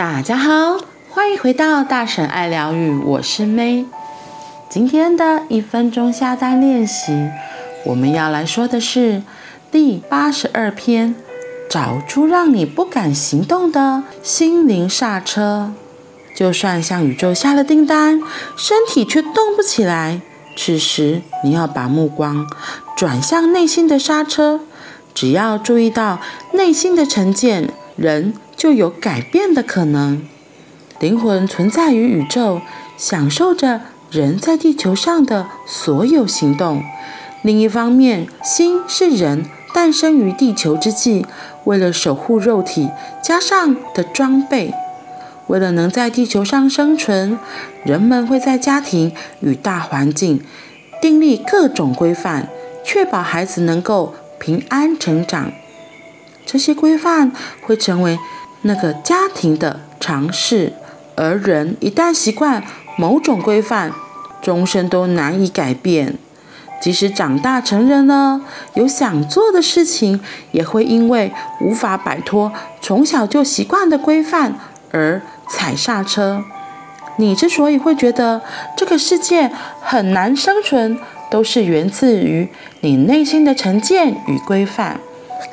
大家好，欢迎回到大婶爱疗愈，我是 May。今天的一分钟下单练习，我们要来说的是第八十二篇，找出让你不敢行动的心灵刹车。就算向宇宙下了订单，身体却动不起来，此时你要把目光转向内心的刹车。只要注意到内心的成见，人就有改变的可能。灵魂存在于宇宙，享受着人在地球上的所有行动。另一方面，心是人诞生于地球之际，为了守护肉体加上的装备。为了能在地球上生存，人们会在家庭与大环境订立各种规范，确保孩子能够平安成长。这些规范会成为那个家庭的常识，而人一旦习惯某种规范，终身都难以改变。即使长大成人了，有想做的事情，也会因为无法摆脱从小就习惯的规范而踩刹车。你之所以会觉得这个世界很难生存，都是源自于你内心的成见与规范。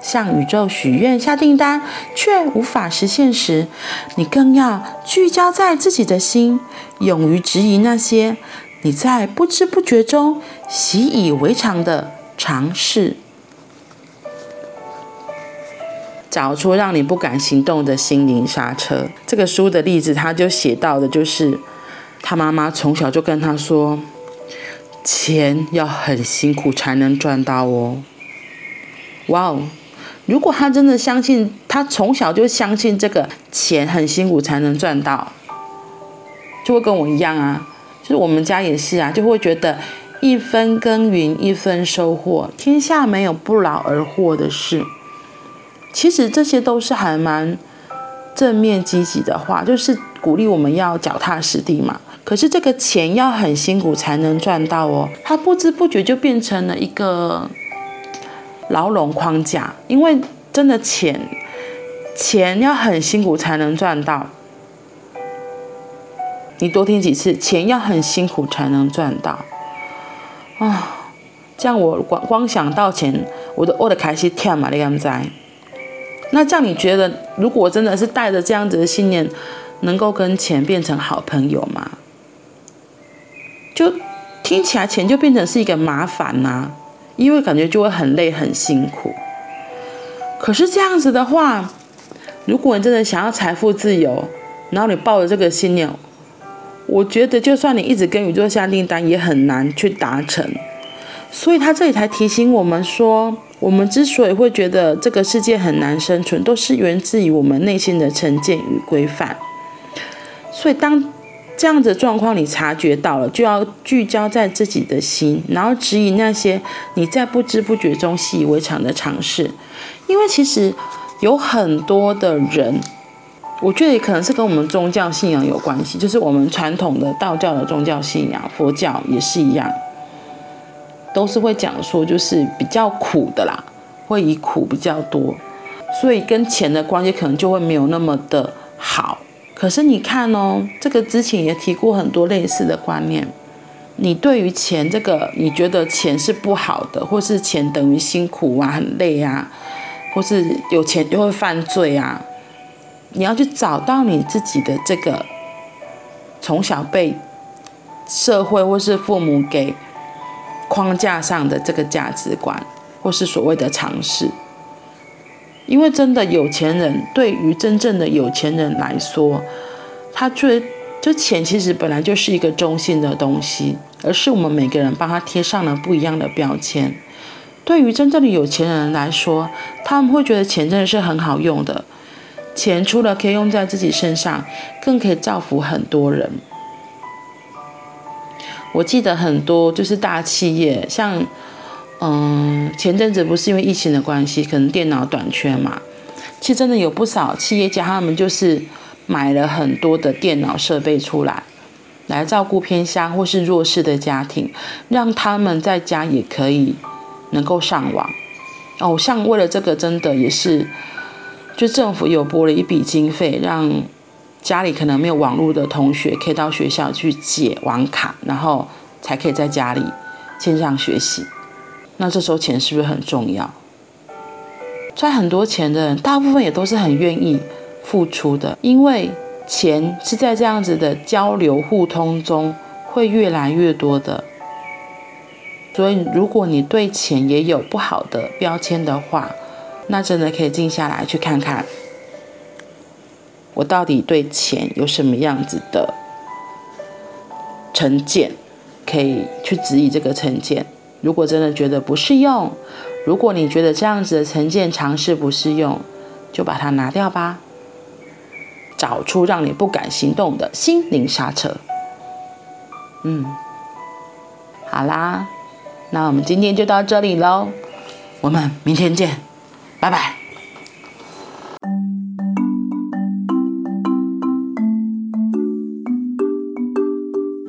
向宇宙许愿下订单却无法实现时，你更要聚焦在自己的心，勇于质疑那些你在不知不觉中习以为常的常识。找出让你不敢行动的心灵刹车。这个书的例子，他就写到的就是他妈妈从小就跟他说。钱要很辛苦才能赚到哦。哇哦！如果他真的相信，他从小就相信这个钱很辛苦才能赚到，就会跟我一样啊。就是我们家也是啊，就会觉得一分耕耘一分收获，天下没有不劳而获的事。其实这些都是还蛮正面积极的话，就是鼓励我们要脚踏实地嘛。可是这个钱要很辛苦才能赚到哦，他不知不觉就变成了一个牢笼框架。因为真的钱，钱要很辛苦才能赚到。你多听几次，钱要很辛苦才能赚到啊、这样我光光想到钱，我都我的开始跳嘛，你敢知？那这样你觉得，如果真的是带着这样子的信念，能够跟钱变成好朋友吗？就听起来钱就变成是一个麻烦呐、因为感觉就会很累很辛苦。可是这样子的话，如果你真的想要财富自由，然后你抱着这个信念，我觉得就算你一直跟宇宙下订单，也很难去达成。所以他这里才提醒我们说，我们之所以会觉得这个世界很难生存，都是源自于我们内心的成见与规范。所以当这样子的状况你察觉到了，就要聚焦在自己的心，然后质疑那些你在不知不觉中习以为常的尝试。因为其实有很多的人，我觉得也可能是跟我们宗教信仰有关系，就是我们传统的道教的宗教信仰，佛教也是一样，都是会讲说就是比较苦的啦，会以苦比较多，所以跟钱的关系可能就会没有那么的好。可是你看哦，这个之前也提过很多类似的观念。你对于钱这个，你觉得钱是不好的，或是钱等于辛苦啊、很累啊，或是有钱就会犯罪啊？你要去找到你自己的这个从小被社会或是父母给框架上的这个价值观，或是所谓的常识。因为真的有钱人，对于真正的有钱人来说，他最就钱其实本来就是一个中性的东西，而是我们每个人帮他贴上了不一样的标签。对于真正的有钱人来说，他们会觉得钱真的是很好用的，钱除了可以用在自己身上，更可以造福很多人。我记得很多就是大企业，像。嗯，前阵子不是因为疫情的关系，可能电脑短缺嘛。其实真的有不少企业家，他们就是买了很多的电脑设备出来，来照顾偏乡或是弱势的家庭，让他们在家也可以能够上网。哦，像为了这个，真的也是，就政府有拨了一笔经费，让家里可能没有网络的同学，可以到学校去解网卡，然后才可以在家里线上学习。那这时候钱是不是很重要？赚很多钱的人，大部分也都是很愿意付出的，因为钱是在这样子的交流互通中会越来越多的。所以，如果你对钱也有不好的标签的话，那真的可以静下来去看看，我到底对钱有什么样子的成见，可以去质疑这个成见。如果真的觉得不适用，如果你觉得这样子的成见尝试不适用，就把它拿掉吧。找出让你不敢行动的心灵刹车。嗯，好啦，那我们今天就到这里喽，我们明天见，拜拜。